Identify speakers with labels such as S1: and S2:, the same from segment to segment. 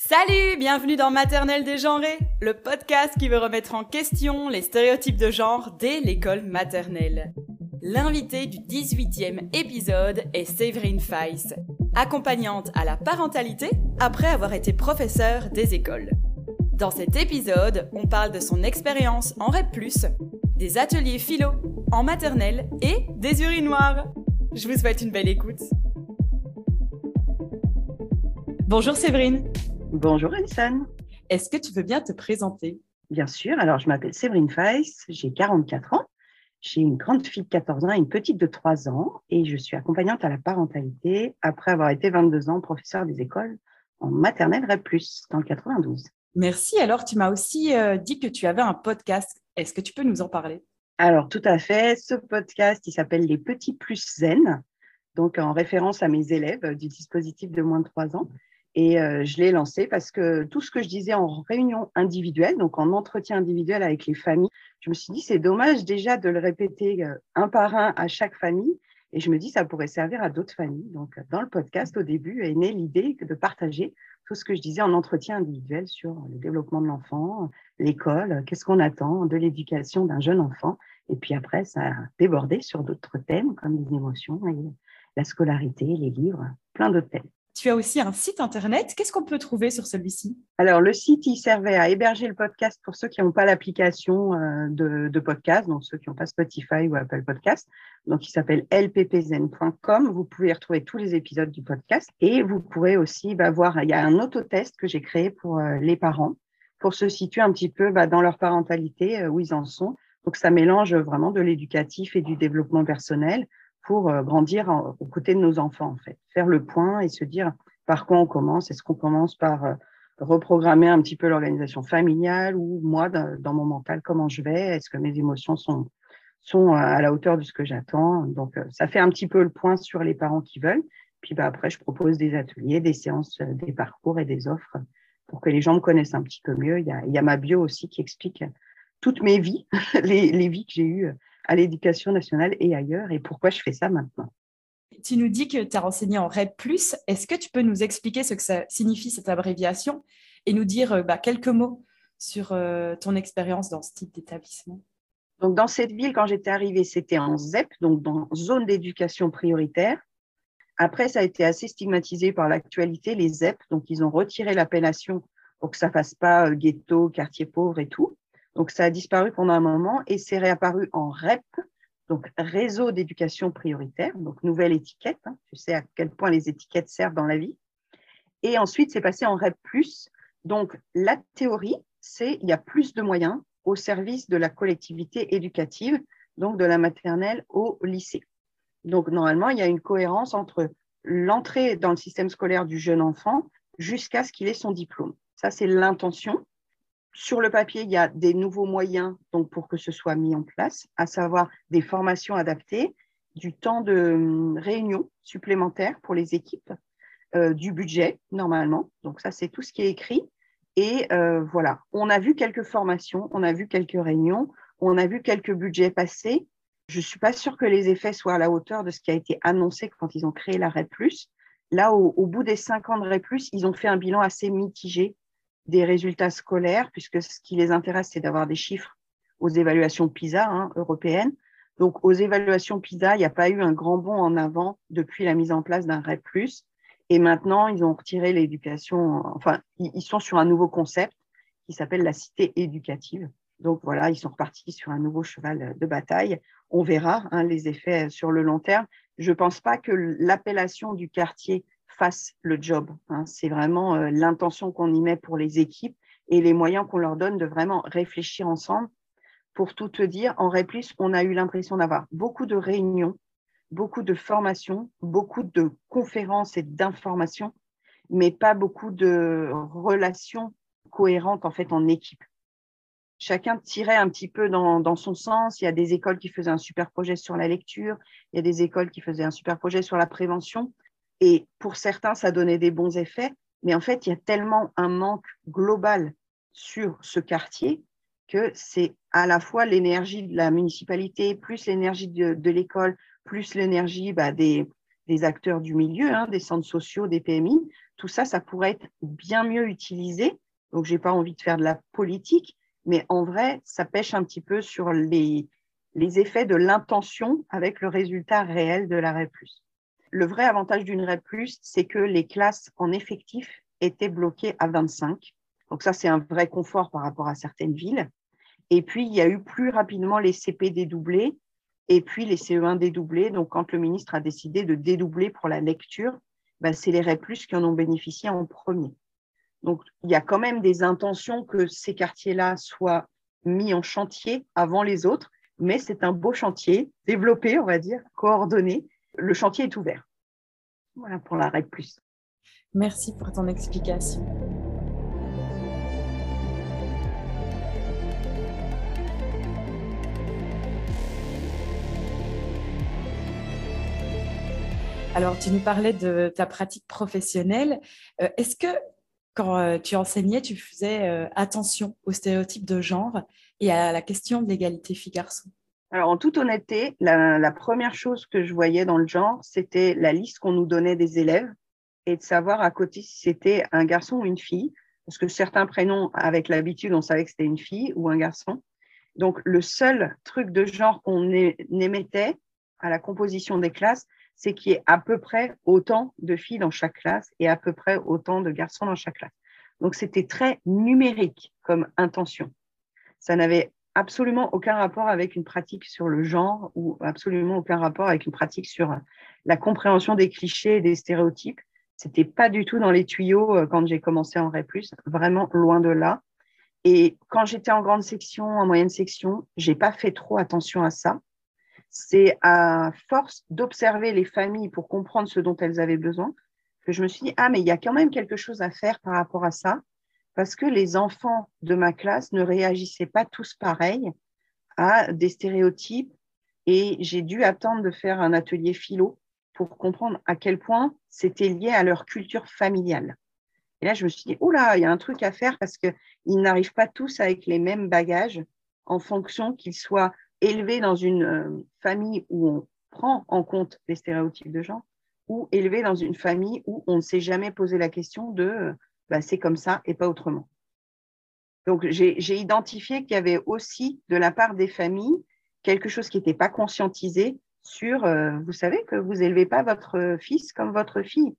S1: Salut, bienvenue dans Maternelle dégenrée, le podcast qui veut remettre en question les stéréotypes de genre dès l'école maternelle. L'invité du 18e épisode est Séverine Feiss, accompagnante à la parentalité après avoir été professeure des écoles. Dans cet épisode, on parle de son expérience en REP+, des ateliers philo en maternelle et des urinoirs. Je vous souhaite une belle écoute. Bonjour Séverine.
S2: Bonjour Alison.
S1: Est-ce que tu veux bien te présenter?
S2: Bien sûr. Alors, je m'appelle Séverine Feiss, j'ai 44 ans. J'ai une grande fille de 14 ans et une petite de 3 ans et je suis accompagnante à la parentalité après avoir été 22 ans professeur des écoles en maternelle REP+, dans le 92.
S1: Merci. Alors, tu m'as aussi euh, dit que tu avais un podcast. Est-ce que tu peux nous en parler?
S2: Alors, tout à fait. Ce podcast, il s'appelle Les Petits Plus Zen, donc en référence à mes élèves du dispositif de moins de 3 ans. Et euh, je l'ai lancé parce que tout ce que je disais en réunion individuelle, donc en entretien individuel avec les familles, je me suis dit, c'est dommage déjà de le répéter euh, un par un à chaque famille. Et je me dis, ça pourrait servir à d'autres familles. Donc, dans le podcast, au début, est née l'idée de partager tout ce que je disais en entretien individuel sur le développement de l'enfant, l'école, qu'est-ce qu'on attend de l'éducation d'un jeune enfant. Et puis après, ça a débordé sur d'autres thèmes comme les émotions la scolarité, les livres, plein d'autres thèmes.
S1: Tu as aussi un site internet. Qu'est-ce qu'on peut trouver sur celui-ci?
S2: Alors, le site, il servait à héberger le podcast pour ceux qui n'ont pas l'application euh, de, podcast, donc ceux qui n'ont pas Spotify ou Apple Podcast. Donc, il s'appelle lppzen.com. Vous pouvez retrouver tous les épisodes du podcast et vous pourrez aussi bah, voir, il y a un autotest que j'ai créé pour euh, les parents pour se situer un petit peu bah, dans leur parentalité, euh, où ils en sont. Donc, ça mélange vraiment de l'éducatif et du développement personnel pour euh, grandir aux côtés de nos enfants, en fait. Faire le point et se dire par quoi on commence. Est-ce qu'on commence par euh, reprogrammer un petit peu l'organisation familiale ou moi, dans mon mental, comment je vais? Est-ce que mes émotions sont, sont à la hauteur de ce que j'attends? Donc, euh, ça fait un petit peu le point sur les parents qui veulent. Puis bah, après, je propose des ateliers, des séances, des parcours et des offres pour que les gens me connaissent un petit peu mieux. Il y a, il y a ma bio aussi qui explique toutes mes vies, les, les vies que j'ai eues à l'éducation nationale et ailleurs et pourquoi je fais ça maintenant?
S1: Tu nous dis que tu as renseigné en REP+. Est-ce que tu peux nous expliquer ce que ça signifie cette abréviation et nous dire euh, bah, quelques mots sur euh, ton expérience dans ce type d'établissement?
S2: Donc, dans cette ville, quand j'étais arrivée, c'était en ZEP, donc dans zone d'éducation prioritaire. Après, ça a été assez stigmatisé par l'actualité, les ZEP. Donc, ils ont retiré l'appellation pour que ça fasse pas euh, ghetto, quartier pauvre et tout. Donc, ça a disparu pendant un moment et c'est réapparu en REP, donc réseau d'éducation prioritaire, donc nouvelle étiquette. Hein. tu sais à quel point les étiquettes servent dans la vie. Et ensuite, c'est passé en REP. Donc, la théorie, c'est il y a plus de moyens au service de la collectivité éducative, donc de la maternelle au lycée. Donc, normalement, il y a une cohérence entre l'entrée dans le système scolaire du jeune enfant jusqu'à ce qu'il ait son diplôme. Ça, c'est l'intention. Sur le papier, il y a des nouveaux moyens pour que ce soit mis en place, à savoir des formations adaptées, du temps de hum, réunion supplémentaire pour les équipes, euh, du budget normalement. Donc ça, c'est tout ce qui est écrit. Et euh, voilà, on a vu quelques formations, on a vu quelques réunions, on a vu quelques budgets passer. Je ne suis pas sûre que les effets soient à la hauteur de ce qui a été annoncé quand ils ont créé la REP+. Là, au, au bout des cinq ans de REP+, ils ont fait un bilan assez mitigé des résultats scolaires, puisque ce qui les intéresse, c'est d'avoir des chiffres aux évaluations PISA hein, européennes. Donc, aux évaluations PISA, il n'y a pas eu un grand bond en avant depuis la mise en place d'un REP+. Et maintenant, ils ont retiré l'éducation, enfin, ils sont sur un nouveau concept qui s'appelle la cité éducative. Donc voilà, ils sont repartis sur un nouveau cheval de bataille. On verra hein, les effets sur le long terme. Je ne pense pas que l'appellation du quartier fasse le job. Hein. C'est vraiment euh, l'intention qu'on y met pour les équipes et les moyens qu'on leur donne de vraiment réfléchir ensemble. Pour tout te dire, en réplique, on a eu l'impression d'avoir beaucoup de réunions, beaucoup de formations, beaucoup de conférences et d'informations, mais pas beaucoup de relations cohérentes en fait en équipe. Chacun tirait un petit peu dans son sens. Il y a des écoles qui faisaient un super projet sur la lecture, il y a des écoles qui faisaient un super projet sur la prévention, et pour certains, ça donnait des bons effets. Mais en fait, il y a tellement un manque global sur ce quartier que c'est à la fois l'énergie de la municipalité, plus l'énergie de, l'école, plus l'énergie bah, des, acteurs du milieu, hein, des centres sociaux, des PMI, tout ça, ça pourrait être bien mieux utilisé. Donc, j'ai pas envie de faire de la politique, mais en vrai, ça pêche un petit peu sur les, les effets de l'intention avec le résultat réel de la REP+. Le vrai avantage d'une REP+, c'est que les classes en effectif étaient bloquées à 25. Donc ça, c'est un vrai confort par rapport à certaines villes. Et puis, il y a eu plus rapidement les CP dédoublés et puis les CE1 dédoublés. Donc, quand le ministre a décidé de dédoubler pour la lecture, ben, c'est les REP+, qui en ont bénéficié en premier. Donc, il y a quand même des intentions que ces quartiers-là soient mis en chantier avant les autres, mais c'est un beau chantier, développé, on va dire, coordonné. Le chantier est ouvert. Voilà pour la REP+.
S1: Merci pour ton explication. Alors, tu nous parlais de ta pratique professionnelle. Euh, est-ce que quand euh, tu enseignais, tu faisais euh, attention aux stéréotypes de genre et à la question de l'égalité filles-garçons
S2: Alors, en toute honnêteté, la, première chose que je voyais dans le genre, c'était la liste qu'on nous donnait des élèves et de savoir à côté si c'était un garçon ou une fille. Parce que certains prénoms, avec l'habitude, on savait que c'était une fille ou un garçon. Donc, le seul truc de genre qu'on émettait à la composition des classes, c'est qu'il y ait à peu près autant de filles dans chaque classe et à peu près autant de garçons dans chaque classe. Donc, c'était très numérique comme intention. Ça n'avait absolument aucun rapport avec une pratique sur le genre ou absolument aucun rapport avec une pratique sur la compréhension des clichés et des stéréotypes. C'était pas du tout dans les tuyaux euh, quand j'ai commencé en REP+, vraiment loin de là. Et quand j'étais en grande section, en moyenne section, j'ai pas fait trop attention à ça c'est à force d'observer les familles pour comprendre ce dont elles avaient besoin que je me suis dit, ah, mais il y a quand même quelque chose à faire par rapport à ça, parce que les enfants de ma classe ne réagissaient pas tous pareil à des stéréotypes, et j'ai dû attendre de faire un atelier philo pour comprendre à quel point c'était lié à leur culture familiale. Et là, je me suis dit, oh là, il y a un truc à faire parce qu'ils n'arrivent pas tous avec les mêmes bagages en fonction qu'ils soient élevé dans une euh, famille où on prend en compte les stéréotypes de genre ou élevé dans une famille où on ne s'est jamais posé la question de euh, bah, c'est comme ça et pas autrement. Donc j'ai identifié qu'il y avait aussi de la part des familles quelque chose qui n'était pas conscientisé sur, euh, vous savez que vous élevez pas votre fils comme votre fille.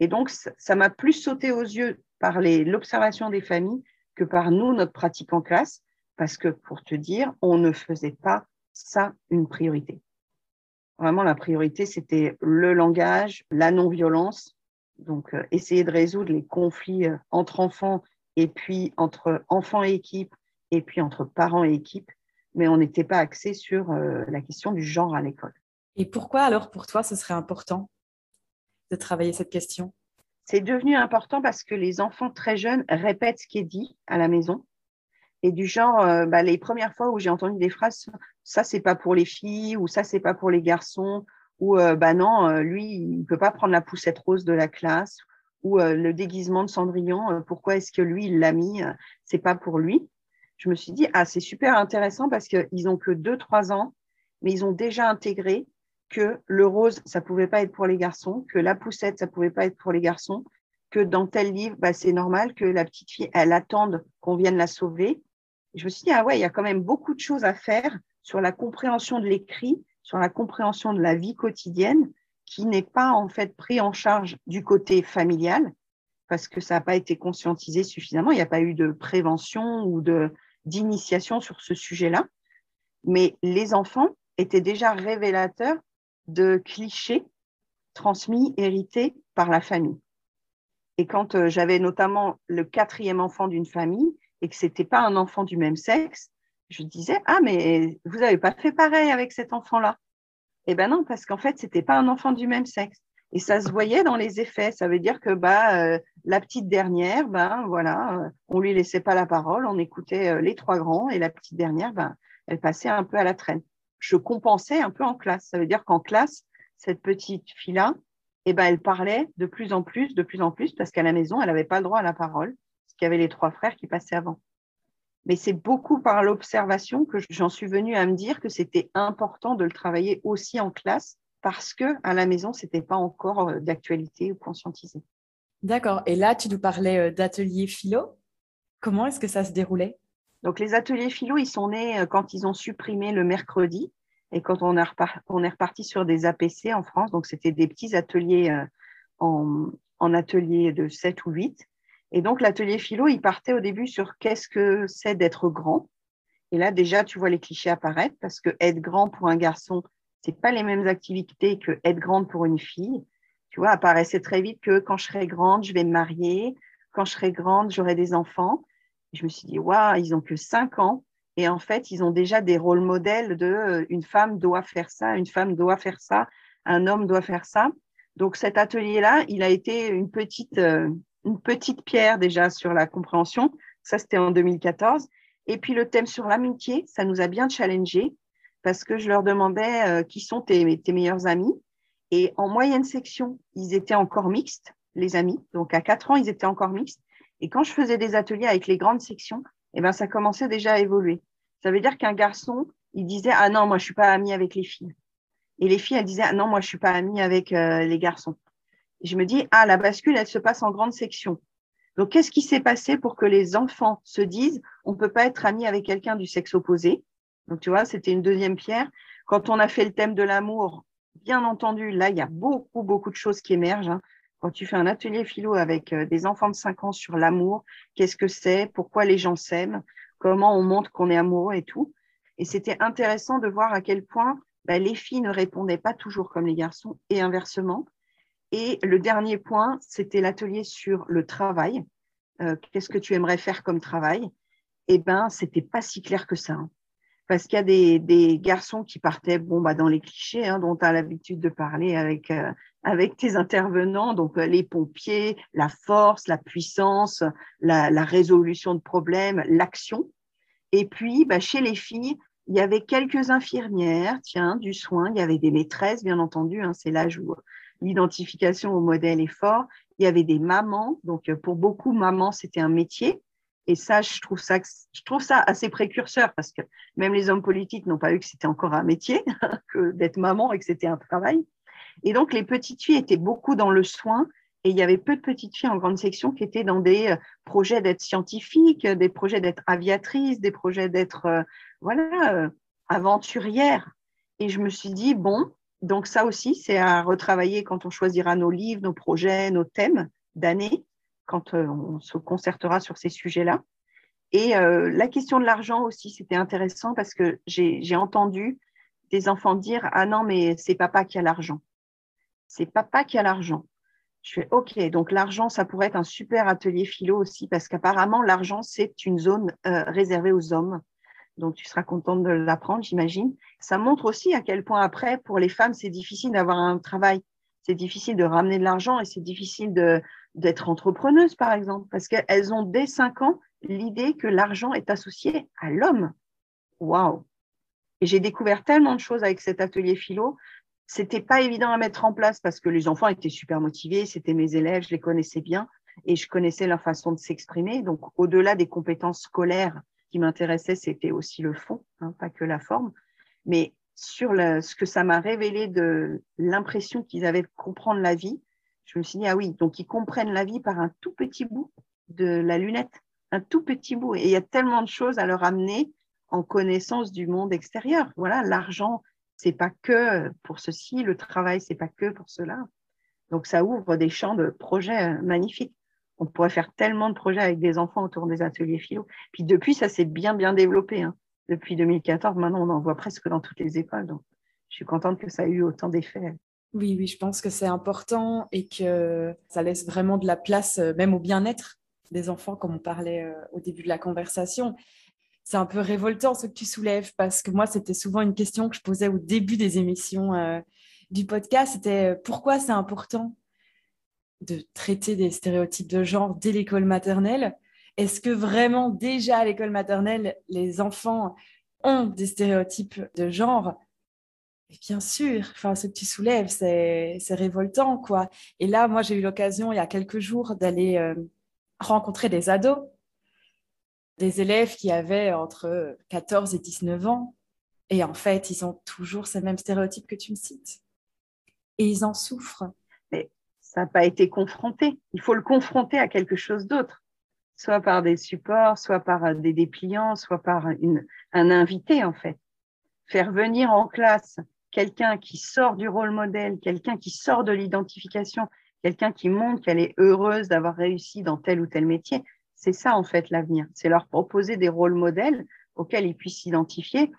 S2: Et donc ça m'a plus sauté aux yeux par l'observation des familles que par nous, notre pratique en classe, parce que pour te dire, on ne faisait pas ça une priorité. Vraiment, la priorité, c'était le langage, la non-violence, donc euh, essayer de résoudre les conflits euh, entre enfants et puis entre enfants et équipe et puis entre parents et équipe, mais on n'était pas axé sur euh, la question du genre à l'école.
S1: Et pourquoi alors pour toi ce serait important de travailler cette question?
S2: C'est devenu important parce que les enfants très jeunes répètent ce qui est dit à la maison et du genre, bah, les premières fois où j'ai entendu des phrases, ça c'est pas pour les filles ou ça c'est pas pour les garçons ou euh, bah non, euh, lui il peut pas prendre la poussette rose de la classe ou le déguisement de Cendrillon, pourquoi est-ce que lui il l'a mis, c'est pas pour lui. Je me suis dit ah c'est super intéressant parce qu'ils ont que 2-3 ans, mais ils ont déjà intégré que le rose ça pouvait pas être pour les garçons, que la poussette ça pouvait pas être pour les garçons, que dans tel livre bah, c'est normal que la petite fille elle attende qu'on vienne la sauver je me suis dit, ah ouais, il y a quand même beaucoup de choses à faire sur la compréhension de l'écrit, sur la compréhension de la vie quotidienne, qui n'est pas en fait pris en charge du côté familial, parce que ça n'a pas été conscientisé suffisamment. Il n'y a pas eu de prévention ou d'initiation sur ce sujet-là. Mais les enfants étaient déjà révélateurs de clichés transmis, hérités par la famille. Et quand euh, j'avais notamment le quatrième enfant d'une famille, et que c'était pas un enfant du même sexe, je disais ah mais vous n'avez pas fait pareil avec cet enfant-là? Eh ben non parce qu'en fait c'était pas un enfant du même sexe et ça se voyait dans les effets. Ça veut dire que bah euh, la petite dernière ben voilà euh, on lui laissait pas la parole, on écoutait euh, les trois grands et la petite dernière ben elle passait un peu à la traîne. Je compensais un peu en classe. Ça veut dire qu'en classe cette petite fille là eh ben, elle parlait de plus en plus, de plus en plus, parce qu'à la maison, elle n'avait pas le droit à la parole qu'il y avait les trois frères qui passaient avant. Mais c'est beaucoup par l'observation que j'en suis venue à me dire que c'était important de le travailler aussi en classe parce que à la maison, c'était pas encore euh, d'actualité ou conscientisé.
S1: D'accord. Et là, tu nous parlais d'ateliers philo. Comment est-ce que ça se déroulait?
S2: Donc, les ateliers philo, ils sont nés quand ils ont supprimé le mercredi et quand on, est reparti sur des APC en France. Donc, c'était des petits ateliers en, en atelier de 7 ou 8. Et donc, l'atelier philo, il partait au début sur qu'est-ce que c'est d'être grand. Et là, déjà, tu vois les clichés apparaître parce que être grand pour un garçon, c'est pas les mêmes activités que être grande pour une fille. Tu vois, apparaissait très vite que quand je serai grande, je vais me marier. Quand je serai grande, j'aurai des enfants. je me suis dit, waouh, ils ont que 5 ans. Et en fait, ils ont déjà des rôles modèles de euh, une femme doit faire ça, une femme doit faire ça, un homme doit faire ça. Donc cet atelier-là, il a été une petite, euh, une petite pierre déjà sur la compréhension. Ça, c'était en 2014. Et puis le thème sur l'amitié, ça nous a bien challengé parce que je leur demandais euh, qui sont tes, tes meilleurs amis. Et en moyenne section, ils étaient encore mixtes, les amis. Donc à quatre ans, ils étaient encore mixtes. Et quand je faisais des ateliers avec les grandes sections, eh ben, ça commençait déjà à évoluer. Ça veut dire qu'un garçon, il disait Ah non, moi, je suis pas ami avec les filles. Et les filles, elles disaient, ah non, moi, je suis pas amie avec euh, les garçons. Je me dis, ah, la bascule, elle se passe en grande section. Donc, qu'est-ce qui s'est passé pour que les enfants se disent, on peut pas être ami avec quelqu'un du sexe opposé? Donc, tu vois, c'était une deuxième pierre. Quand on a fait le thème de l'amour, bien entendu, là, il y a beaucoup, beaucoup de choses qui émergent. Hein. Quand tu fais un atelier philo avec euh, des enfants de 5 ans sur l'amour, qu'est-ce que c'est, pourquoi les gens s'aiment, comment on montre qu'on est amoureux et tout. Et c'était intéressant de voir à quel point bah, les filles ne répondaient pas toujours comme les garçons et inversement. Et le dernier point, c'était l'atelier sur le travail. Euh, qu'est-ce que tu aimerais faire comme travail? Eh ben, c'était pas si clair que ça. Hein. Parce qu'il y a des, garçons qui partaient bon, bah, dans les clichés hein, dont tu as l'habitude de parler avec, euh, tes intervenants, donc euh, les pompiers, la force, la puissance, la, résolution de problèmes, l'action. Et puis, bah, chez les filles, il y avait quelques infirmières, tiens, du soin, il y avait des maîtresses, bien entendu, hein, c'est l'âge où l'identification au modèle est fort. Il y avait des mamans, donc euh, pour beaucoup, maman, c'était un métier. Et ça, je trouve ça, je trouve ça assez précurseur parce que même les hommes politiques n'ont pas eu que c'était encore un métier, que d'être maman et que c'était un travail. Et donc, les petites filles étaient beaucoup dans le soin et il y avait peu de petites filles en grande section qui étaient dans des euh, projets d'être scientifiques, des projets d'être aviatrices, des projets d'être euh, voilà aventurières. Et je me suis dit bon, donc ça aussi c'est à retravailler quand on choisira nos livres, nos projets, nos thèmes d'année, quand on se concertera sur ces sujets-là. Et la question de l'argent aussi, c'était intéressant parce que j'ai entendu des enfants dire ah non mais c'est papa qui a l'argent. C'est papa qui a l'argent. Je fais OK, donc l'argent, ça pourrait être un super atelier philo aussi, parce qu'apparemment, l'argent, c'est une zone euh, réservée aux hommes. Donc, tu seras contente de l'apprendre, j'imagine. Ça montre aussi à quel point après, pour les femmes, c'est difficile d'avoir un travail. C'est difficile de ramener de l'argent et c'est difficile d'être entrepreneuse, par exemple, parce qu'elles ont dès 5 ans l'idée que l'argent est associé à l'homme. Waouh! Et j'ai découvert tellement de choses avec cet atelier philo c'était pas évident à mettre en place parce que les enfants étaient super motivés, c'était mes élèves, je les connaissais bien et je connaissais leur façon de s'exprimer. Donc, au-delà des compétences scolaires qui m'intéressaient, c'était aussi le fond, hein, pas que la forme. Mais sur ce que ça m'a révélé de l'impression qu'ils avaient de comprendre la vie, je me suis dit, ah oui, donc ils comprennent la vie par un tout petit bout de la lunette, un tout petit bout. Et il y a tellement de choses à leur amener en connaissance du monde extérieur. Voilà, l'argent, c'est pas que pour ceci, le travail, c'est pas que pour cela. Donc, ça ouvre des champs de projets euh, magnifiques. On pourrait faire tellement de projets avec des enfants autour des ateliers philo. Puis depuis, ça s'est bien, bien développé. Hein. Depuis 2014, maintenant, on en voit presque dans toutes les écoles. Donc, je suis contente que ça ait eu autant d'effets.
S1: Oui, oui, je pense que c'est important et que ça laisse vraiment de la place, euh, même au bien-être des enfants, comme on parlait euh, au début de la conversation c'est un peu révoltant ce que tu soulèves parce que moi, c'était souvent une question que je posais au début des émissions euh, du podcast. C'était pourquoi c'est important de traiter des stéréotypes de genre dès l'école maternelle Est-ce que vraiment déjà à l'école maternelle, les enfants ont des stéréotypes de genre? Et bien sûr, enfin, ce que tu soulèves, c'est révoltant, quoi. Et là, moi, j'ai eu l'occasion, il y a quelques jours, d'aller euh, rencontrer des ados des élèves qui avaient entre 14 et 19 ans. Et en fait, ils ont toujours ces mêmes stéréotypes que tu me cites. et ils en souffrent.
S2: Mais ça n'a pas été confronté. Il faut le confronter à quelque chose d'autre, soit par des supports, soit par euh, des dépliants, soit par un invité en fait. Faire venir en classe quelqu'un qui sort du rôle modèle, quelqu'un qui sort de l'identification, quelqu'un qui montre qu'elle est heureuse d'avoir réussi dans tel ou tel métier, c'est ça en fait l'avenir. C'est leur proposer des rôles modèles auxquels ils puissent s'identifier.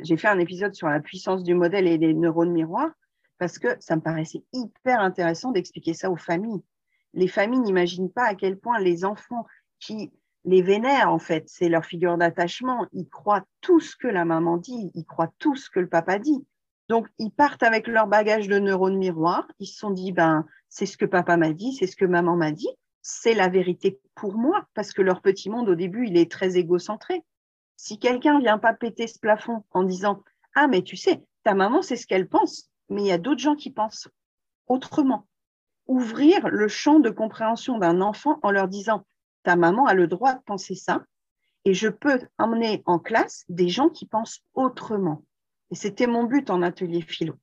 S2: J'ai fait un épisode sur la puissance du modèle et les neurones miroirs parce que ça me paraissait hyper intéressant d'expliquer ça aux familles. Les familles n'imaginent pas à quel point les enfants qui les vénèrent, en fait, c'est leur figure d'attachement, ils croient tout ce que la maman dit, ils croient tout ce que le papa dit. Donc, ils partent avec leur bagage de neurones miroirs. Ils se sont dit, ben, c'est ce que papa m'a dit, c'est ce que maman m'a dit. C'est la vérité pour moi, parce que leur petit monde, au début, il est très égocentré. Si quelqu'un vient pas péter ce plafond en disant, ah, mais tu sais, ta maman, c'est ce qu'elle pense, mais il y a d'autres gens qui pensent autrement. Ouvrir le champ de compréhension d'un enfant en leur disant, ta maman a le droit de penser ça, et je peux emmener en classe des gens qui pensent autrement. Et c'était mon but en atelier philo.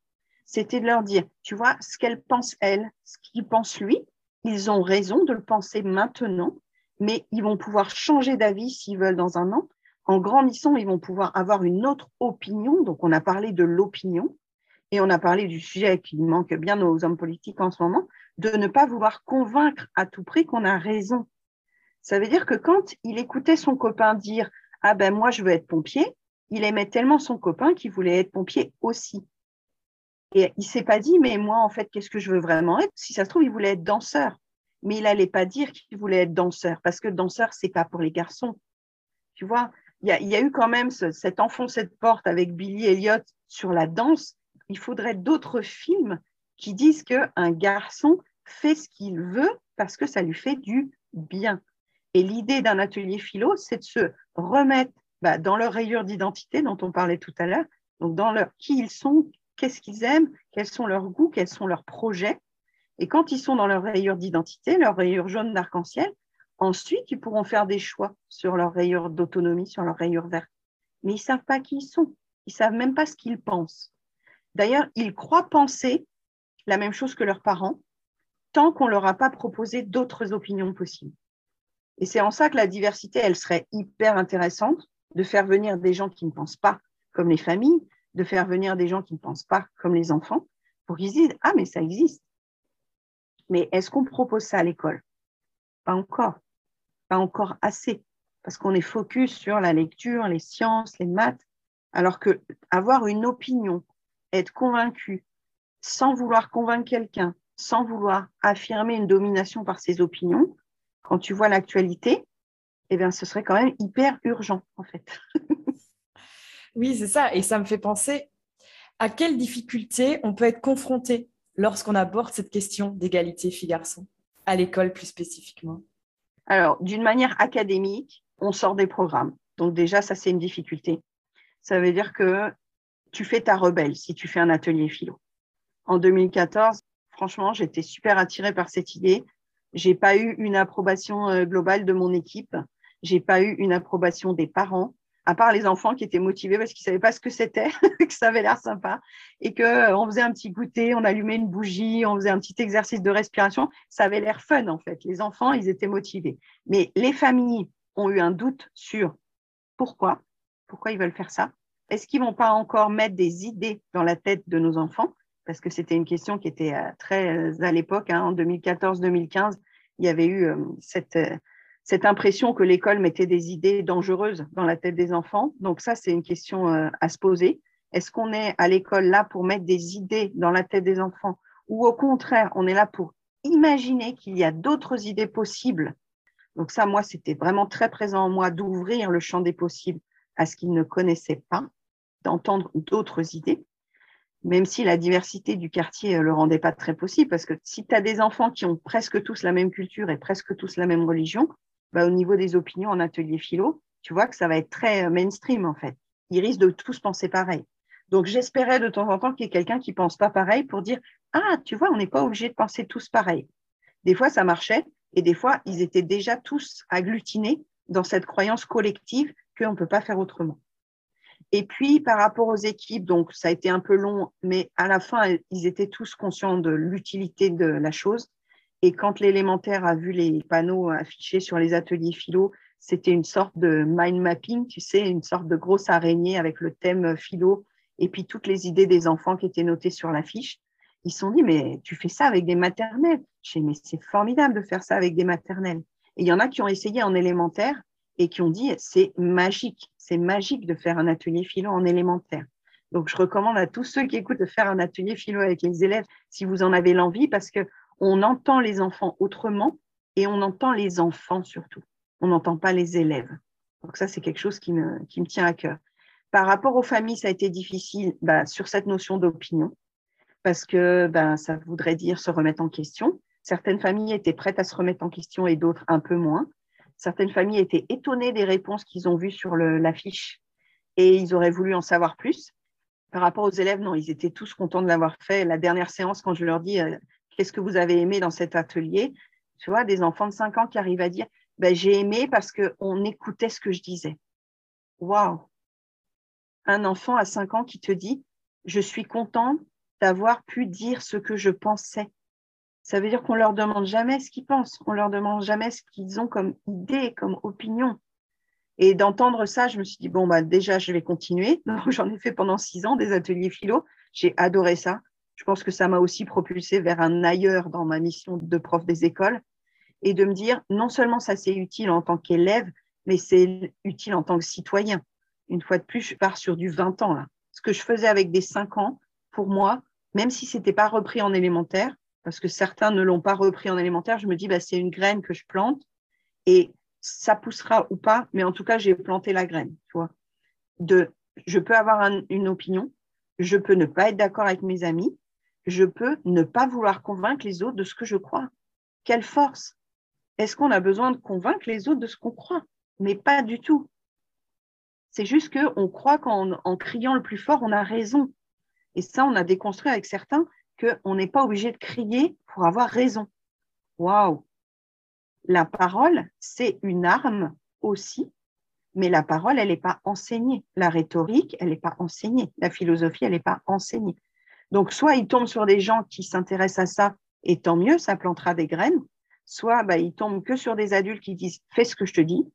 S2: C'était de leur dire, tu vois, ce qu'elle pense elle, ce qu'il pense lui, ils ont raison de le penser maintenant, mais ils vont pouvoir changer d'avis s'ils veulent dans un an. En grandissant, ils vont pouvoir avoir une autre opinion. Donc, on a parlé de l'opinion et on a parlé du sujet qui manque bien aux hommes politiques en ce moment, de ne pas vouloir convaincre à tout prix qu'on a raison. Ça veut dire que quand il écoutait son copain dire Ah ben moi je veux être pompier, il aimait tellement son copain qu'il voulait être pompier aussi. Et il s'est pas dit, mais moi, en fait, qu'est-ce que je veux vraiment être? Si ça se trouve, il voulait être danseur. Mais il allait pas dire qu'il voulait être danseur, parce que danseur, c'est pas pour les garçons. Tu vois, il y a, eu quand même ce, cet enfoncé de porte avec Billy Elliot sur la danse. Il faudrait d'autres films qui disent qu'un garçon fait ce qu'il veut parce que ça lui fait du bien. Et l'idée d'un atelier philo, c'est de se remettre bah, dans leur rayure d'identité dont on parlait tout à l'heure, donc dans leur qui ils sont, qu'est-ce qu'ils aiment, quels sont leurs goûts, quels sont leurs projets. Et quand ils sont dans leur rayure d'identité, leur rayure jaune d'arc-en-ciel, ensuite ils pourront faire des choix sur leur rayure d'autonomie, sur leur rayure verte. Mais ils ne savent pas qui ils sont, ils ne savent même pas ce qu'ils pensent. D'ailleurs, ils croient penser la même chose que leurs parents, tant qu'on ne leur a pas proposé d'autres opinions possibles. Et c'est en ça que la diversité, elle serait hyper intéressante, de faire venir des gens qui ne pensent pas comme les familles, de faire venir des gens qui ne pensent pas comme les enfants, pour qu'ils disent Ah, mais ça existe. Mais est-ce qu'on propose ça à l'école? Pas encore. Pas encore assez. Parce qu'on est focus sur la lecture, les sciences, les maths. Alors que avoir une opinion, être convaincu, sans vouloir convaincre quelqu'un, sans vouloir affirmer une domination par ses opinions, quand tu vois l'actualité, eh bien, ce serait quand même hyper urgent, en fait.
S1: oui, c'est ça. Et ça me fait penser à quelles difficultés on peut être confronté lorsqu'on aborde cette question d'égalité filles-garçons, à l'école plus spécifiquement.
S2: Alors, d'une manière académique, on sort des programmes. Donc déjà, ça, c'est une difficulté. Ça veut dire que tu fais ta rebelle si tu fais un atelier philo. En 2014, franchement, j'étais super attirée par cette idée. J'ai pas eu une approbation euh, globale de mon équipe j'ai pas eu une approbation des parents, à part les enfants qui étaient motivés parce qu'ils savaient pas ce que c'était, que ça avait l'air sympa, et que euh, on faisait un petit goûter, on allumait une bougie, on faisait un petit exercice de respiration, ça avait l'air fun en fait. Les enfants, ils étaient motivés. Mais les familles ont eu un doute sur pourquoi, pourquoi ils veulent faire ça? Est-ce qu'ils vont pas encore mettre des idées dans la tête de nos enfants? Parce que c'était une question qui était euh, très euh, à l'époque, hein, en 2014-2015, il y avait eu cette cette impression que l'école mettait des idées dangereuses dans la tête des enfants. Donc ça, c'est une question euh, à se poser. Est-ce qu'on est à l'école là pour mettre des idées dans la tête des enfants? Ou au contraire, on est là pour imaginer qu'il y a d'autres idées possibles? Donc ça, moi, c'était vraiment très présent en moi d'ouvrir le champ des possibles à ce qu'ils ne connaissaient pas, d'entendre d'autres idées, même si la diversité du quartier ne le rendait pas très possible, parce que si tu as des enfants qui ont presque tous la même culture et presque tous la même religion, bah, au niveau des opinions en atelier philo, tu vois que ça va être très euh, mainstream en fait. Ils risquent de tous penser pareil. Donc j'espérais de temps en temps qu'il y ait quelqu'un qui pense pas pareil pour dire ah tu vois on n'est pas obligé de penser tous pareil. Des fois ça marchait et des fois ils étaient déjà tous agglutinés dans cette croyance collective qu'on ne peut pas faire autrement. Et puis, par rapport aux équipes, donc ça a été un peu long, mais à la fin, ils étaient tous conscients de l'utilité de la chose. Et quand l'élémentaire a vu les panneaux affichés sur les ateliers philo, c'était une sorte de mind mapping, tu sais, une sorte de grosse araignée avec le thème philo et puis toutes les idées des enfants qui étaient notées sur l'affiche. Ils se sont dit, mais tu fais ça avec des maternelles. J'ai mais c'est formidable de faire ça avec des maternelles. Et il y en a qui ont essayé en élémentaire et qui ont dit, c'est magique, c'est magique de faire un atelier philo en élémentaire. Donc, je recommande à tous ceux qui écoutent de faire un atelier philo avec les élèves si vous en avez l'envie, parce que on entend les enfants autrement et on entend les enfants surtout. On n'entend pas les élèves. Donc ça, c'est quelque chose qui me, tient à cœur. Par rapport aux familles, ça a été difficile bah, sur cette notion d'opinion, parce que bah, ça voudrait dire se remettre en question. Certaines familles étaient prêtes à se remettre en question et d'autres un peu moins. Certaines familles étaient étonnées des réponses qu'ils ont vues sur l'affiche et ils auraient voulu en savoir plus. Par rapport aux élèves, non, ils étaient tous contents de l'avoir fait. La dernière séance, quand je leur dis euh, qu'est-ce que vous avez aimé dans cet atelier, tu vois, des enfants de 5 ans qui arrivent à dire ben, j'ai aimé parce qu'on écoutait ce que je disais. Waouh Un enfant à 5 ans qui te dit je suis content d'avoir pu dire ce que je pensais. Ça veut dire qu'on leur demande jamais ce qu'ils pensent, on leur demande jamais ce qu'ils ont comme idée, comme opinion. Et d'entendre ça, je me suis dit, bon, bah, déjà, je vais continuer. J'en ai fait pendant six ans des ateliers philo. J'ai adoré ça. Je pense que ça m'a aussi propulsé vers un ailleurs dans ma mission de prof des écoles et de me dire, non seulement ça c'est utile en tant qu'élève, mais c'est utile en tant que citoyen. Une fois de plus, je pars sur du 20 ans. Là. Ce que je faisais avec des 5 ans, pour moi, même si ce n'était pas repris en élémentaire, parce que certains ne l'ont pas repris en élémentaire, je me dis, bah, c'est une graine que je plante et ça poussera ou pas, mais en tout cas, j'ai planté la graine. Je peux avoir une opinion, je peux ne pas être d'accord avec mes amis, je peux ne pas vouloir convaincre les autres de ce que je crois. Quelle force Est-ce qu'on a besoin de convaincre les autres de ce qu'on croit? Mais pas du tout. C'est juste qu'on croit qu'en en criant le plus fort, on a raison. Et ça, on a déconstruit avec certains qu'on n'est pas obligé de crier pour avoir raison. Waouh La parole, c'est une arme aussi, mais la parole, elle n'est pas enseignée. La rhétorique, elle n'est pas enseignée. La philosophie, elle n'est pas enseignée. Donc, soit il tombe sur des gens qui s'intéressent à ça, et tant mieux, ça plantera des graines, soit bah, il tombe que sur des adultes qui disent fais ce que je te dis.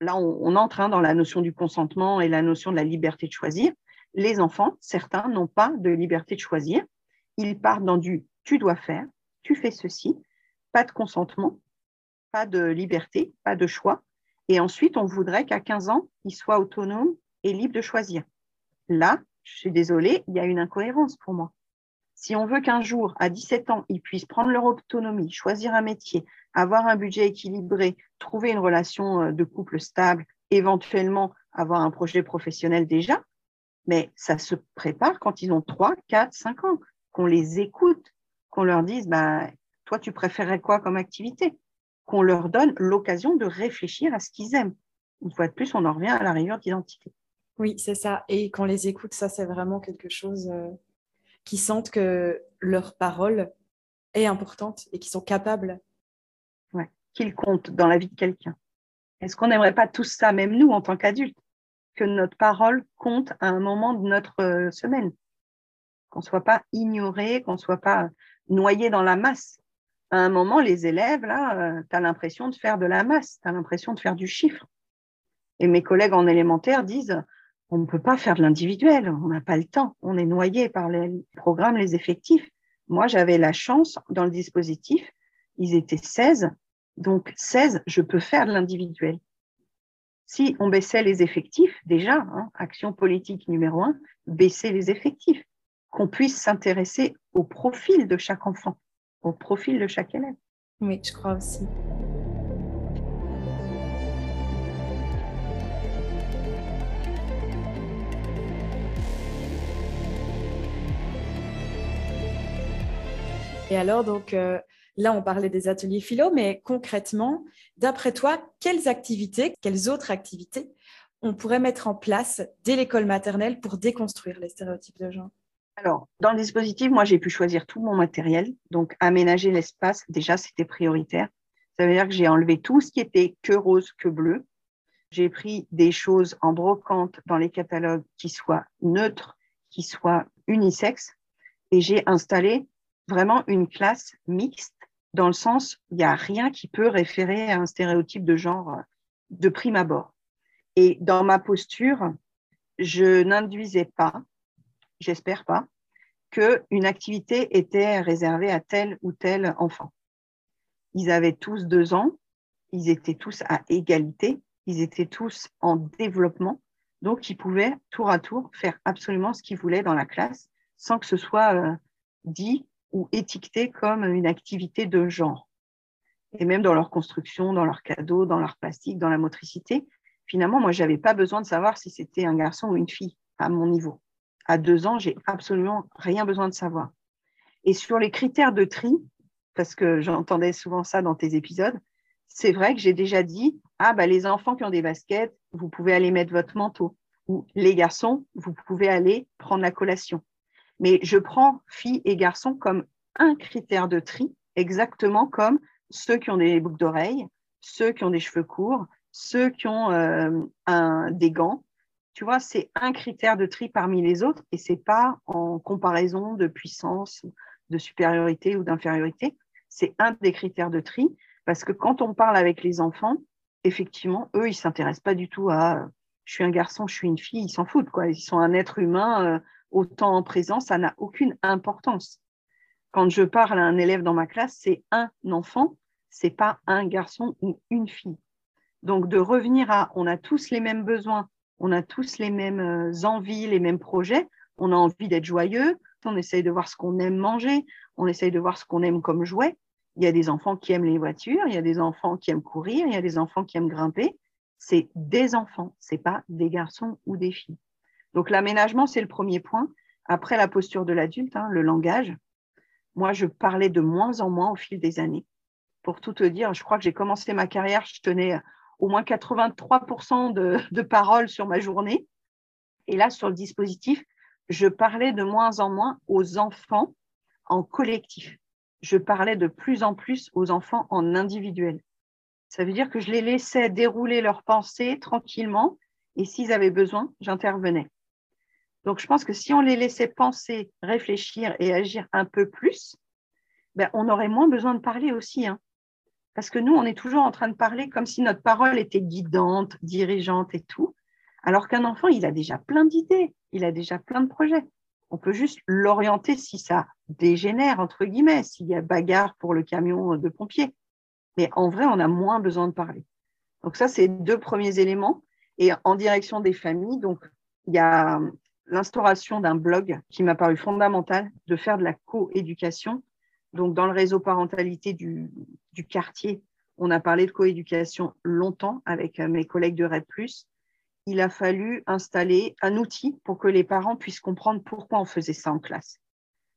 S2: Là, on, entre hein, dans la notion du consentement et la notion de la liberté de choisir. Les enfants, certains n'ont pas de liberté de choisir. Ils partent dans du tu dois faire, tu fais ceci, pas de consentement, pas de liberté, pas de choix. Et ensuite, on voudrait qu'à 15 ans, ils soient autonomes et libres de choisir. Là, je suis désolée, il y a une incohérence pour moi. Si on veut qu'un jour, à 17 ans, ils puissent prendre leur autonomie, choisir un métier, avoir un budget équilibré, trouver une relation euh, de couple stable, éventuellement avoir un projet professionnel déjà, mais ça se prépare quand ils ont 3, 4, 5 ans, qu'on les écoute, qu'on leur dise, bah, toi, tu préférerais quoi comme activité? Qu'on leur donne l'occasion de réfléchir à ce qu'ils aiment. Une fois de plus, on en revient à la rayure d'identité.
S1: Oui, c'est ça. Et qu'on les écoute, ça, c'est vraiment quelque chose euh, qui sentent que leur parole est importante et qui sont capables.
S2: Ouais, qu'ils comptent dans la vie de quelqu'un. Est-ce qu'on n'aimerait pas tous ça, même nous, en tant qu'adultes, que notre parole compte à un moment de notre euh, semaine Qu'on ne soit pas ignoré, qu'on ne soit pas noyé dans la masse. À un moment, les élèves, là, euh, tu as l'impression de faire de la masse, tu as l'impression de faire du chiffre. Et mes collègues en élémentaire disent, on ne peut pas faire de l'individuel, on n'a pas le temps, on est noyé par les programmes, les effectifs. Moi, j'avais la chance dans le dispositif, ils étaient 16, donc 16, je peux faire de l'individuel. Si on baissait les effectifs, déjà, hein, action politique numéro un, baisser les effectifs, qu'on puisse s'intéresser au profil de chaque enfant, au profil de chaque élève.
S1: Oui, je crois aussi. Et alors, donc, euh, là, on parlait des ateliers philo, mais concrètement, d'après toi, quelles activités, quelles autres activités on pourrait mettre en place dès l'école maternelle pour déconstruire les stéréotypes de genre?
S2: Alors, dans le dispositif, moi, j'ai pu choisir tout mon matériel. Donc, aménager l'espace, déjà, c'était prioritaire. Ça veut dire que j'ai enlevé tout ce qui était que rose, que bleu. J'ai pris des choses en brocante dans les catalogues qui soient neutres, qui soient unisexes, et j'ai installé vraiment une classe mixte dans le sens, il n'y a rien qui peut référer à un stéréotype de genre de prime abord. Et dans ma posture, je n'induisais pas, j'espère pas, qu'une activité était réservée à tel ou tel enfant. Ils avaient tous deux ans, ils étaient tous à égalité, ils étaient tous en développement, donc ils pouvaient tour à tour faire absolument ce qu'ils voulaient dans la classe sans que ce soit euh, dit ou étiqueté comme une activité de genre. Et même dans leur construction, dans leurs cadeaux, dans leur plastique, dans la motricité, finalement, moi, je n'avais pas besoin de savoir si c'était un garçon ou une fille à mon niveau. À deux ans, j'ai absolument rien besoin de savoir. Et sur les critères de tri, parce que j'entendais souvent ça dans tes épisodes, c'est vrai que j'ai déjà dit, ah, bah, les enfants qui ont des baskets, vous pouvez aller mettre votre manteau. Ou les garçons, vous pouvez aller prendre la collation. Mais je prends filles et garçons comme un critère de tri, exactement comme ceux qui ont des boucles d'oreilles, ceux qui ont des cheveux courts, ceux qui ont euh, des gants. Tu vois, c'est un critère de tri parmi les autres et c'est pas en comparaison de puissance, de supériorité ou d'infériorité. C'est un des critères de tri parce que quand on parle avec les enfants, effectivement, eux, ils s'intéressent pas du tout à je suis un garçon, je suis une fille, ils s'en foutent quoi. Ils sont un être humain. Euh, autant en présent, ça n'a aucune importance. Quand je parle à un élève dans ma classe, c'est un enfant, c'est pas un garçon ou une fille. Donc de revenir à on a tous les mêmes besoins, on a tous les mêmes euh, envies, les mêmes projets, on a envie d'être joyeux, on essaye de voir ce qu'on aime manger, on essaye de voir ce qu'on aime comme jouet. Il y a des enfants qui aiment les voitures, il y a des enfants qui aiment courir, il y a des enfants qui aiment grimper. C'est des enfants, c'est pas des garçons ou des filles. Donc l'aménagement, c'est le premier point. Après la posture de l'adulte, hein, le langage, moi, je parlais de moins en moins au fil des années. Pour tout te dire, je crois que j'ai commencé ma carrière, je tenais au moins 83% de, paroles sur ma journée. Et là, sur le dispositif, je parlais de moins en moins aux enfants en collectif. Je parlais de plus en plus aux enfants en individuel. Ça veut dire que je les laissais dérouler leurs pensées tranquillement et s'ils avaient besoin, j'intervenais. Donc, je pense que si on les laissait penser, réfléchir et agir un peu plus, ben, on aurait moins besoin de parler aussi. Hein. Parce que nous, on est toujours en train de parler comme si notre parole était guidante, dirigeante et tout. Alors qu'un enfant, il a déjà plein d'idées, il a déjà plein de projets. On peut juste l'orienter si ça dégénère, entre guillemets, s'il y a bagarre pour le camion de pompiers. Mais en vrai, on a moins besoin de parler. Donc ça, c'est deux premiers éléments. Et en direction des familles, donc il y a l'instauration d'un blog qui m'a paru fondamental, de faire de la coéducation. Donc, dans le réseau parentalité du, quartier, on a parlé de coéducation longtemps avec euh, mes collègues de RED+. Il a fallu installer un outil pour que les parents puissent comprendre pourquoi on faisait ça en classe.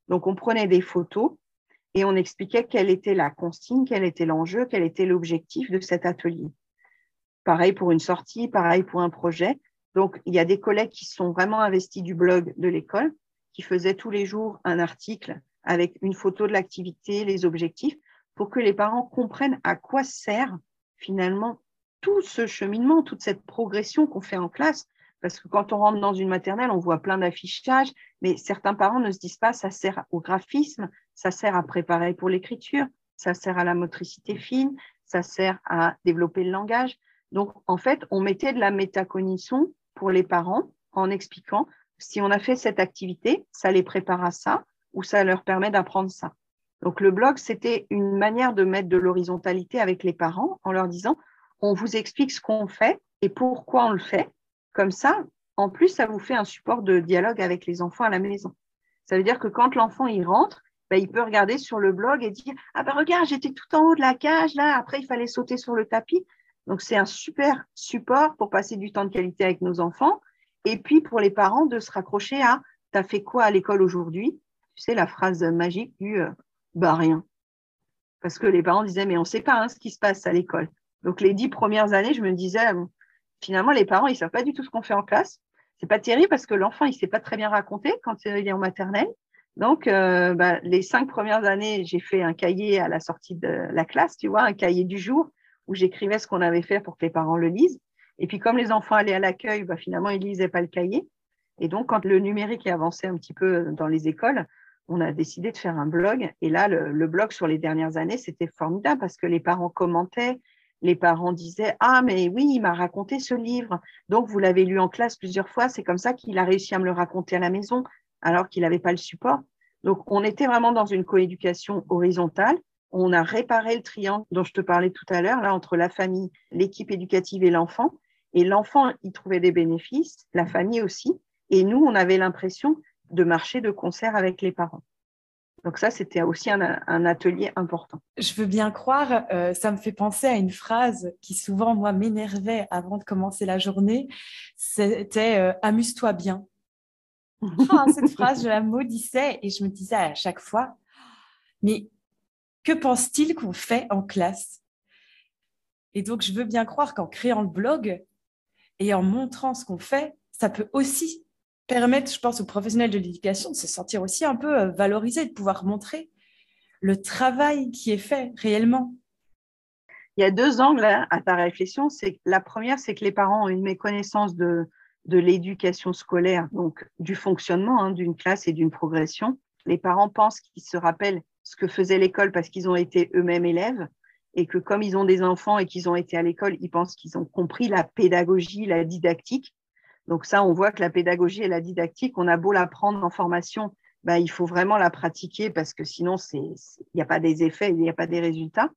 S2: Donc, on prenait des photos et on expliquait quelle était la consigne, quel était l'enjeu, quel était l'objectif de cet atelier. Pareil pour une sortie, pareil pour un projet. Donc, il y a des collègues qui sont vraiment investis du blog de l'école, qui faisaient tous les jours un article avec une photo de l'activité, les objectifs, pour que les parents comprennent à quoi sert finalement tout ce cheminement, toute cette progression qu'on fait en classe. Parce que quand on rentre dans une maternelle, on voit plein d'affichages, mais certains parents ne se disent pas ça sert au graphisme, ça sert à préparer pour l'écriture, ça sert à la motricité fine, ça sert à développer le langage. Donc, en fait, on mettait de la métacognition pour les parents en expliquant si on a fait cette activité, ça les prépare à ça ou ça leur permet d'apprendre ça. Donc le blog, c'était une manière de mettre de l'horizontalité avec les parents en leur disant, on vous explique ce qu'on fait et pourquoi on le fait. Comme ça, en plus, ça vous fait un support de dialogue avec les enfants à la maison. Ça veut dire que quand l'enfant il rentre, ben, il peut regarder sur le blog et dire ah ben regarde j'étais tout en haut de la cage là après il fallait sauter sur le tapis donc, c'est un super support pour passer du temps de qualité avec nos enfants. Et puis, pour les parents, de se raccrocher à T'as fait quoi à l'école aujourd'hui? Tu sais, la phrase magique du euh, Bah, rien. Parce que les parents disaient Mais on ne sait pas hein, ce qui se passe à l'école. Donc, les dix premières années, je me disais Finalement, les parents, ils ne savent pas du tout ce qu'on fait en classe. C'est pas terrible parce que l'enfant, il ne sait pas très bien raconter quand il est en maternelle. Donc, euh, bah, les cinq premières années, j'ai fait un cahier à la sortie de la classe, tu vois, un cahier du jour où j'écrivais ce qu'on avait fait pour que les parents le lisent. Et puis, comme les enfants allaient à l'accueil, bah, finalement, ils ne lisaient pas le cahier. Et donc, quand le numérique est avancé un petit peu dans les écoles, on a décidé de faire un blog. Et là, le, blog sur les dernières années, c'était formidable parce que les parents commentaient, les parents disaient Ah, mais oui, il m'a raconté ce livre. Donc, vous l'avez lu en classe plusieurs fois. C'est comme ça qu'il a réussi à me le raconter à la maison, alors qu'il n'avait pas le support. Donc, on était vraiment dans une coéducation horizontale. On a réparé le triangle dont je te parlais tout à l'heure, là, entre la famille, l'équipe éducative et l'enfant. Et l'enfant, il trouvait des bénéfices, la famille aussi. Et nous, on avait l'impression de marcher de concert avec les parents. Donc ça, c'était aussi un, atelier important.
S1: Je veux bien croire, euh, ça me fait penser à une phrase qui souvent, moi, m'énervait avant de commencer la journée. C'était euh, Amuse-toi bien ah, cette phrase, je la maudissais et je me disais à chaque fois, mais que pense-t-il qu'on fait en classe? Et donc, je veux bien croire qu'en créant le blog et en montrant ce qu'on fait, ça peut aussi permettre, je pense, aux professionnels de l'éducation de se sentir aussi un peu euh, valorisés, de pouvoir montrer le travail qui est fait réellement.
S2: Il y a deux angles à ta réflexion. La première, c'est que les parents ont une méconnaissance de, de l'éducation scolaire, donc du fonctionnement hein, d'une classe et d'une progression. Les parents pensent qu'ils se rappellent ce que faisait l'école parce qu'ils ont été eux-mêmes élèves et que comme ils ont des enfants et qu'ils ont été à l'école, ils pensent qu'ils ont compris la pédagogie, la didactique. Donc ça, on voit que la pédagogie et la didactique, on a beau l'apprendre en formation, ben, il faut vraiment la pratiquer parce que sinon, il n'y a pas des effets, il n'y a pas des résultats.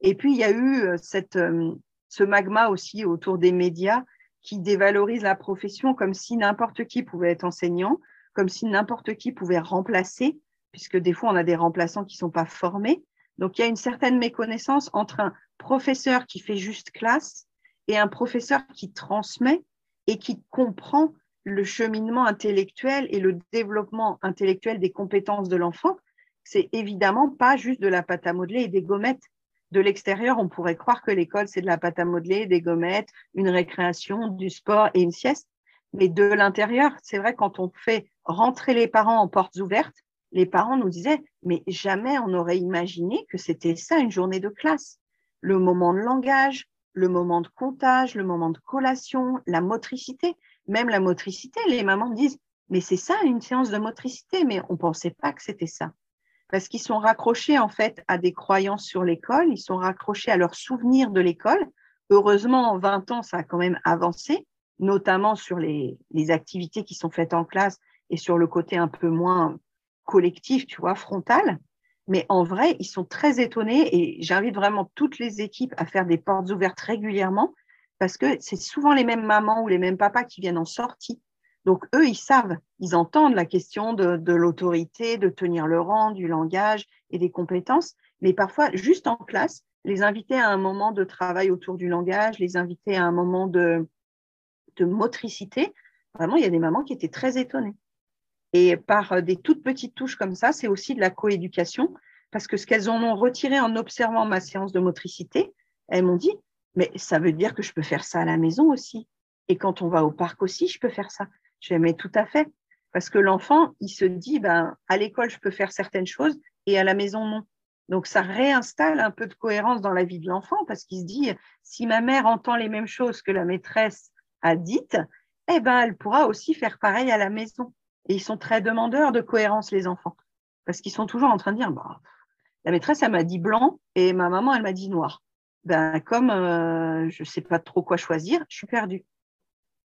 S2: Et puis, il y a eu euh, euh, ce magma aussi autour des médias qui dévalorise la profession comme si n'importe qui pouvait être enseignant, comme si n'importe qui pouvait remplacer, puisque des fois on a des remplaçants qui ne sont pas formés. Donc il y a une certaine méconnaissance entre un professeur qui fait juste classe et un professeur qui transmet et qui comprend le cheminement intellectuel et le développement intellectuel des compétences de l'enfant. C'est évidemment pas juste de la pâte à modeler et des gommettes de l'extérieur, on pourrait croire que l'école, c'est de la pâte à modeler, des gommettes, une récréation, du sport et une sieste. Mais de l'intérieur, c'est vrai, quand on fait rentrer les parents en portes ouvertes, les parents nous disaient, mais jamais on n'aurait imaginé que c'était ça une journée de classe. Le moment de langage, le moment de comptage, le moment de collation, la motricité, même la motricité, les mamans disent, mais c'est ça une séance de motricité, mais on ne pensait pas que c'était ça parce qu'ils sont raccrochés en fait à des croyances sur l'école, ils sont raccrochés à leurs souvenirs de l'école. Heureusement, en 20 ans, ça a quand même avancé, notamment sur les, activités qui sont faites en classe et sur le côté un peu moins collectif, tu vois, frontal. Mais en vrai, ils sont très étonnés et j'invite vraiment toutes les équipes à faire des portes ouvertes régulièrement parce que c'est souvent les mêmes mamans ou les mêmes papas qui viennent en sortie donc, eux, ils savent, ils entendent la question de, l'autorité, de tenir le rang, du langage et des compétences, mais parfois, juste en classe, les inviter à un moment de travail autour du langage, les inviter à un moment de, motricité. Vraiment, il y a des mamans qui étaient très étonnées. Et par des toutes petites touches comme ça, c'est aussi de la coéducation, parce que ce qu'elles en ont retiré en observant ma séance de motricité, elles m'ont dit, mais ça veut dire que je peux faire ça à la maison aussi. Et quand on va au parc aussi, je peux faire ça. Je mais tout à fait. Parce que l'enfant, il se dit, ben, à l'école, je peux faire certaines choses et à la maison, non. Donc, ça réinstalle un peu de cohérence dans la vie de l'enfant parce qu'il se dit, si ma mère entend les mêmes choses que la maîtresse a dites, eh ben, elle pourra aussi faire pareil à la maison. Et ils sont très demandeurs de cohérence, les enfants. Parce qu'ils sont toujours en train de dire, bah, la maîtresse, elle m'a dit blanc et ma maman, elle m'a dit noir. Ben, comme euh, je ne sais pas trop quoi choisir, je suis perdue.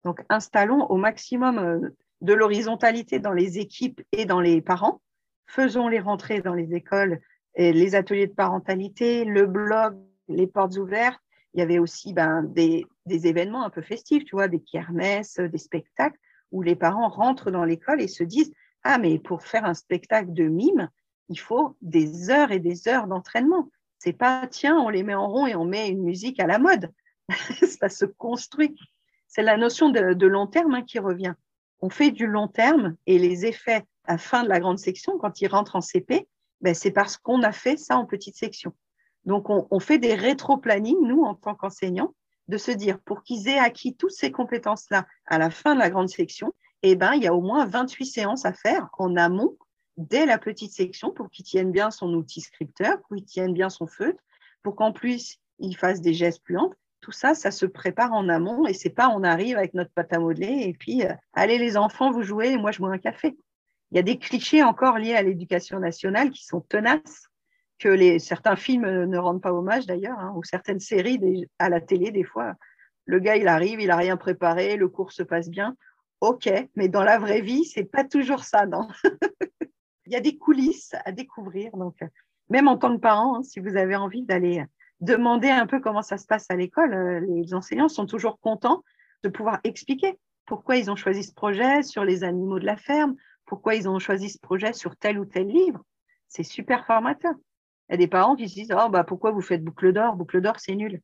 S2: Donc, installons au maximum euh, de l'horizontalité dans les équipes et dans les parents. Faisons les rentrées dans les écoles les ateliers de parentalité, le blog, les portes ouvertes. Il y avait aussi ben, des, événements un peu festifs, tu vois, des kermesses, des spectacles où les parents rentrent dans l'école et se disent Ah, mais pour faire un spectacle de mime, il faut des heures et des heures d'entraînement. C'est pas tiens, on les met en rond et on met une musique à la mode. Ça se construit c'est la notion de, long terme hein, qui revient. On fait du long terme et les effets à fin de la grande section, quand ils rentrent en CP, ben, c'est parce qu'on a fait ça en petite section. Donc, on, fait des rétro-planning, nous, en tant qu'enseignants, de se dire, pour qu'ils aient acquis toutes ces compétences-là à la fin de la grande section, eh ben, il y a au moins 28 séances à faire en amont, dès la petite section, pour qu'ils tiennent bien son outil scripteur, pour qu'ils tiennent bien son feutre, pour qu'en plus, ils fassent des gestes plus amples Tout ça, ça se prépare en amont et c'est pas on arrive avec notre pâte à modeler et puis euh, allez les enfants, vous jouez et moi je bois un café. Il y a des clichés encore liés à l'éducation nationale qui sont tenaces, que les, certains films ne rendent pas hommage d'ailleurs, hein, ou certaines séries à la télé des fois. Le gars, il arrive, il n'a rien préparé, le cours se passe bien. Ok, mais dans la vraie vie, c'est pas toujours ça, Il y a des coulisses à découvrir. Donc, même en tant que parent, hein, si vous avez envie d'aller demander un peu comment ça se passe à l'école, euh, les enseignants sont toujours contents de pouvoir expliquer pourquoi ils ont choisi ce projet sur les animaux de la ferme, pourquoi ils ont choisi ce projet sur tel ou tel livre. C'est super formateur. Il y a des parents qui se disent oh, bah, pourquoi vous faites boucle d'or? Boucle d'or, c'est nul.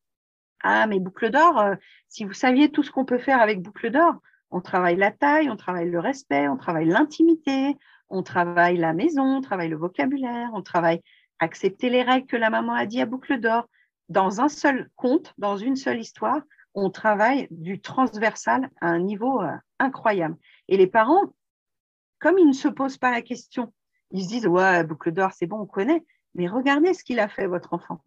S2: Ah, mais boucle d'or, euh, si vous saviez tout ce qu'on peut faire avec boucle d'or, on travaille la taille, on travaille le respect, on travaille l'intimité, on travaille la maison, on travaille le vocabulaire, on travaille accepter les règles que la maman a dit à boucle d'or. Dans un seul conte, dans une seule histoire, on travaille du transversal à un niveau euh, incroyable. Et les parents, comme ils ne se posent pas la question, ils se disent Ouais, boucle d'or, c'est bon, on connaît. Mais regardez ce qu'il a fait, votre enfant.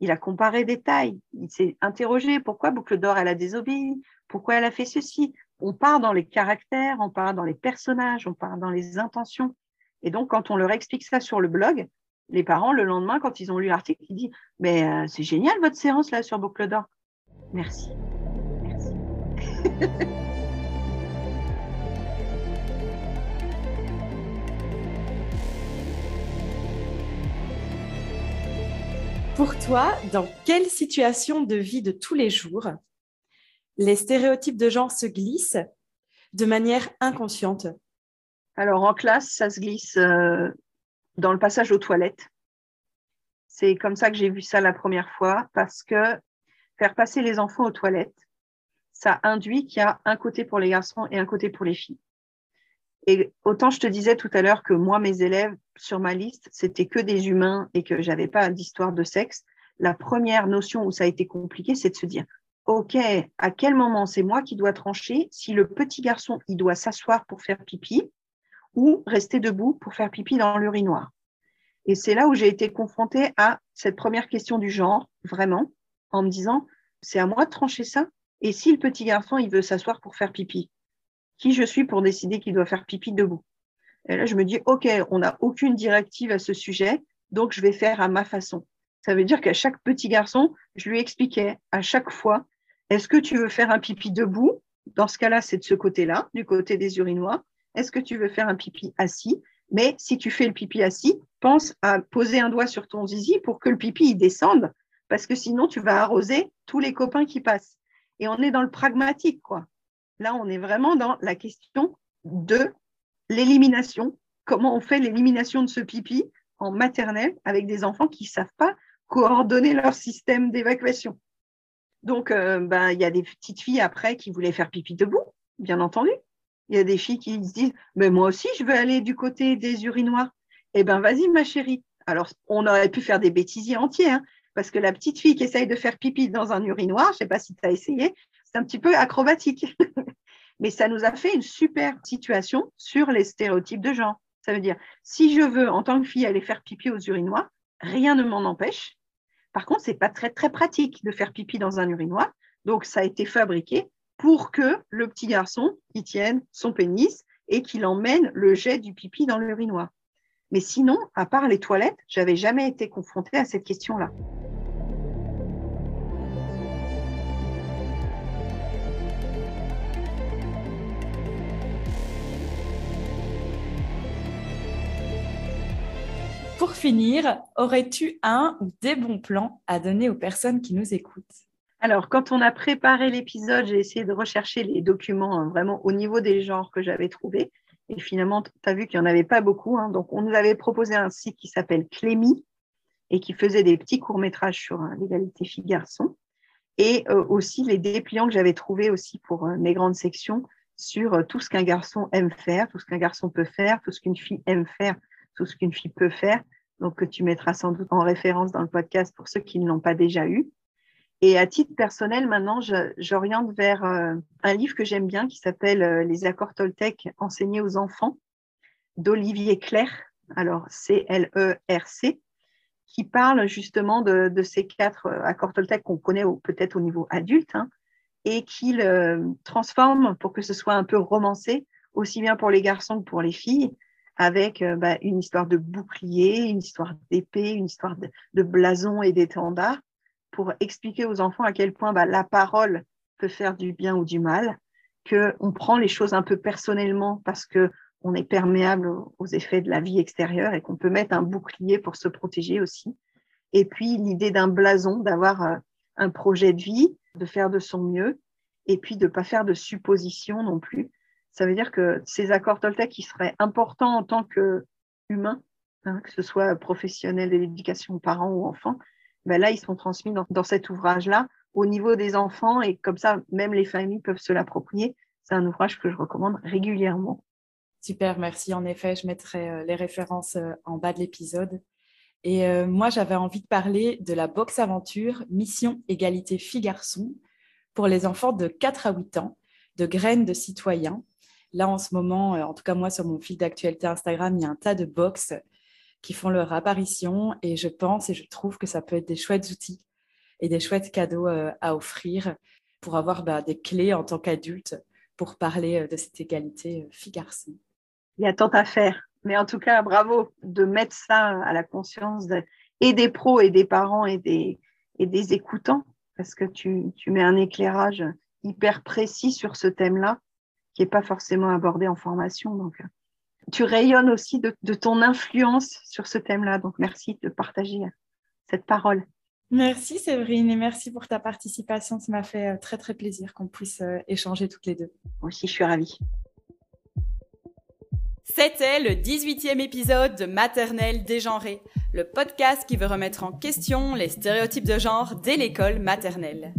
S2: Il a comparé des tailles. Il s'est interrogé pourquoi boucle d'or, elle a désobéi, pourquoi elle a fait ceci? On part dans les caractères, on part dans les personnages, on part dans les intentions. Et donc, quand on leur explique ça sur le blog, les parents, le lendemain, quand ils ont lu l'article, ils disent Mais euh, c'est génial votre séance là sur Boucle d'Or. Merci. Merci.
S1: Pour toi, dans quelle situation de vie de tous les jours les stéréotypes de genre se glissent de manière inconsciente?
S2: Alors en classe, ça se glisse euh, dans le passage aux toilettes. C'est comme ça que j'ai vu ça la première fois, parce que faire passer les enfants aux toilettes, ça induit qu'il y a un côté pour les garçons et un côté pour les filles. Et autant je te disais tout à l'heure que moi, mes élèves sur ma liste, c'était que des humains et que j'avais pas d'histoire de sexe. La première notion où ça a été compliqué, c'est de se dire, OK, à quel moment c'est moi qui dois trancher si le petit garçon, il doit s'asseoir pour faire pipi ou rester debout pour faire pipi dans l'urinoir? Et c'est là où j'ai été confrontée à cette première question du genre, vraiment, en me disant, c'est à moi de trancher ça? Et si le petit garçon, il veut s'asseoir pour faire pipi, qui je suis pour décider qu'il doit faire pipi debout Et là, je me dis, OK, on n'a aucune directive à ce sujet, donc je vais faire à ma façon. Ça veut dire qu'à chaque petit garçon, je lui expliquais à chaque fois, est-ce que tu veux faire un pipi debout? Dans ce cas-là, c'est de ce côté-là, du côté des urinoirs. Est-ce que tu veux faire un pipi assis? Mais si tu fais le pipi assis, pense à poser un doigt sur ton zizi pour que le pipi descende, parce que sinon tu vas arroser tous les copains qui passent. Et on est dans le pragmatique, quoi. Là, on est vraiment dans la question de l'élimination. Comment on fait l'élimination de ce pipi en maternelle avec des enfants qui ne savent pas coordonner leur système d'évacuation? Donc, euh, ben, il y a des petites filles après qui voulaient faire pipi debout, bien entendu. Il y a des filles qui se disent, mais moi aussi, je veux aller du côté des urinoirs. Eh bien, vas-y, ma chérie. Alors, on aurait pu faire des bêtisiers entiers, hein, parce que la petite fille qui essaye de faire pipi dans un urinoir, je ne sais pas si tu as essayé, c'est un petit peu acrobatique. Mais ça nous a fait une super situation sur les stéréotypes de genre. Ça veut dire, si je veux, en tant que fille, aller faire pipi aux urinoirs, rien ne m'en empêche. Par contre, ce n'est pas très, pratique de faire pipi dans un urinoir. Donc, ça a été fabriqué pour que le petit garçon y tienne son pénis et qu'il emmène le jet du pipi dans l'urinoir. Mais sinon, à part les toilettes, j'avais jamais été confrontée à cette question-là.
S1: Pour finir, aurais-tu un ou des bons plans à donner aux personnes qui nous écoutent?
S2: Alors, quand on a préparé l'épisode, j'ai essayé de rechercher les documents hein, vraiment au niveau des genres que j'avais trouvés. Et finalement, tu as vu qu'il n'y en avait pas beaucoup. Hein. donc, on nous avait proposé un site qui s'appelle Clémy et qui faisait des petits courts-métrages sur hein, l'égalité filles-garçons. Et euh, aussi les dépliants que j'avais trouvés aussi pour euh, mes grandes sections sur euh, tout ce qu'un garçon aime faire, tout ce qu'un garçon peut faire, tout ce qu'une fille aime faire, tout ce qu'une fille peut faire. Donc, que tu mettras sans doute en référence dans le podcast pour ceux qui ne l'ont pas déjà eu. Et à titre personnel, maintenant, j'oriente vers euh, un livre que j'aime bien qui s'appelle euh, Les accords Toltec enseignés aux enfants d'Olivier Clerc, alors C-L-E-R-C, qui parle justement de, ces quatre accords Toltec qu'on connaît peut-être au niveau adulte hein, et qu'il transforme pour que ce soit un peu romancé, aussi bien pour les garçons que pour les filles, avec bah, une histoire de bouclier, une histoire d'épée, une histoire de, blason et d'étendard, pour expliquer aux enfants à quel point bah, la parole peut faire du bien ou du mal, qu'on prend les choses un peu personnellement parce que on est perméable aux effets de la vie extérieure et qu'on peut mettre un bouclier pour se protéger aussi. Et puis l'idée d'un blason, d'avoir euh, un projet de vie, de faire de son mieux, et puis de ne pas faire de suppositions non plus. Ça veut dire que ces accords Toltec qui seraient importants en tant qu'humains, hein, que ce soit professionnel de l'éducation, parents ou enfants, ben là, ils sont transmis dans cet ouvrage-là au niveau des enfants et comme ça, même les familles peuvent se l'approprier. C'est un ouvrage que je recommande régulièrement.
S1: Super, merci. En effet, je mettrai euh, les références euh, en bas de l'épisode. Et euh, moi, j'avais envie de parler de la boxe aventure Mission Égalité Filles-Garçons pour les enfants de 4 à 8 ans, de graines de citoyens. Là, en ce moment, en tout cas moi, sur mon fil d'actualité Instagram, il y a un tas de box qui font leur apparition et je pense et je trouve que ça peut être des chouettes outils et des chouettes cadeaux à offrir pour avoir bah, des clés en tant qu'adulte pour parler de cette égalité filles-garçons
S2: il y a tant à faire. Mais en tout cas, bravo de mettre ça à la conscience et des pros et des parents et des, et des écoutants, parce que tu mets un éclairage hyper précis sur ce thème-là, qui n'est pas forcément abordé en formation. Donc, tu rayonnes aussi de, de ton influence sur ce thème-là. Donc, merci de partager cette parole.
S1: Merci Séverine et merci pour ta participation. Ça m'a fait euh, très très plaisir qu'on puisse euh, échanger toutes les deux.
S2: Moi aussi, je suis ravie.
S1: C'était le 18e épisode de Maternelle dégenrée, le podcast qui veut remettre en question les stéréotypes de genre dès l'école maternelle.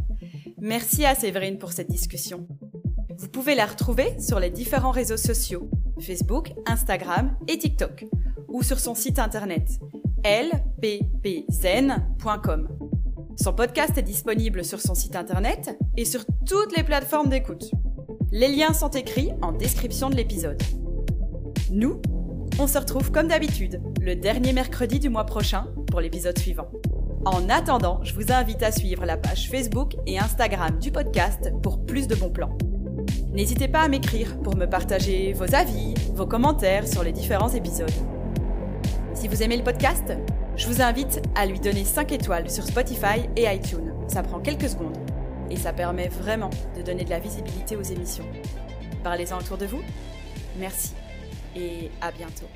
S1: Merci à Séverine pour cette discussion. Vous pouvez la retrouver sur les différents réseaux sociaux, Facebook, Instagram et TikTok, ou sur son site internet lppzen.com. Son podcast est disponible sur son site internet et sur toutes les plateformes d'écoute. Les liens sont écrits en description de l'épisode. Nous, on se retrouve comme d'habitude le dernier mercredi du mois prochain pour l'épisode suivant. En attendant, je vous invite à suivre la page Facebook et Instagram du podcast pour plus de bons plans. N'hésitez pas à m'écrire pour me partager vos avis, vos commentaires sur les différents épisodes. Si vous aimez le podcast, je vous invite à lui donner 5 étoiles sur Spotify et iTunes. Ça prend quelques secondes et ça permet vraiment de donner de la visibilité aux émissions. Parlez-en autour de vous. Merci et à bientôt.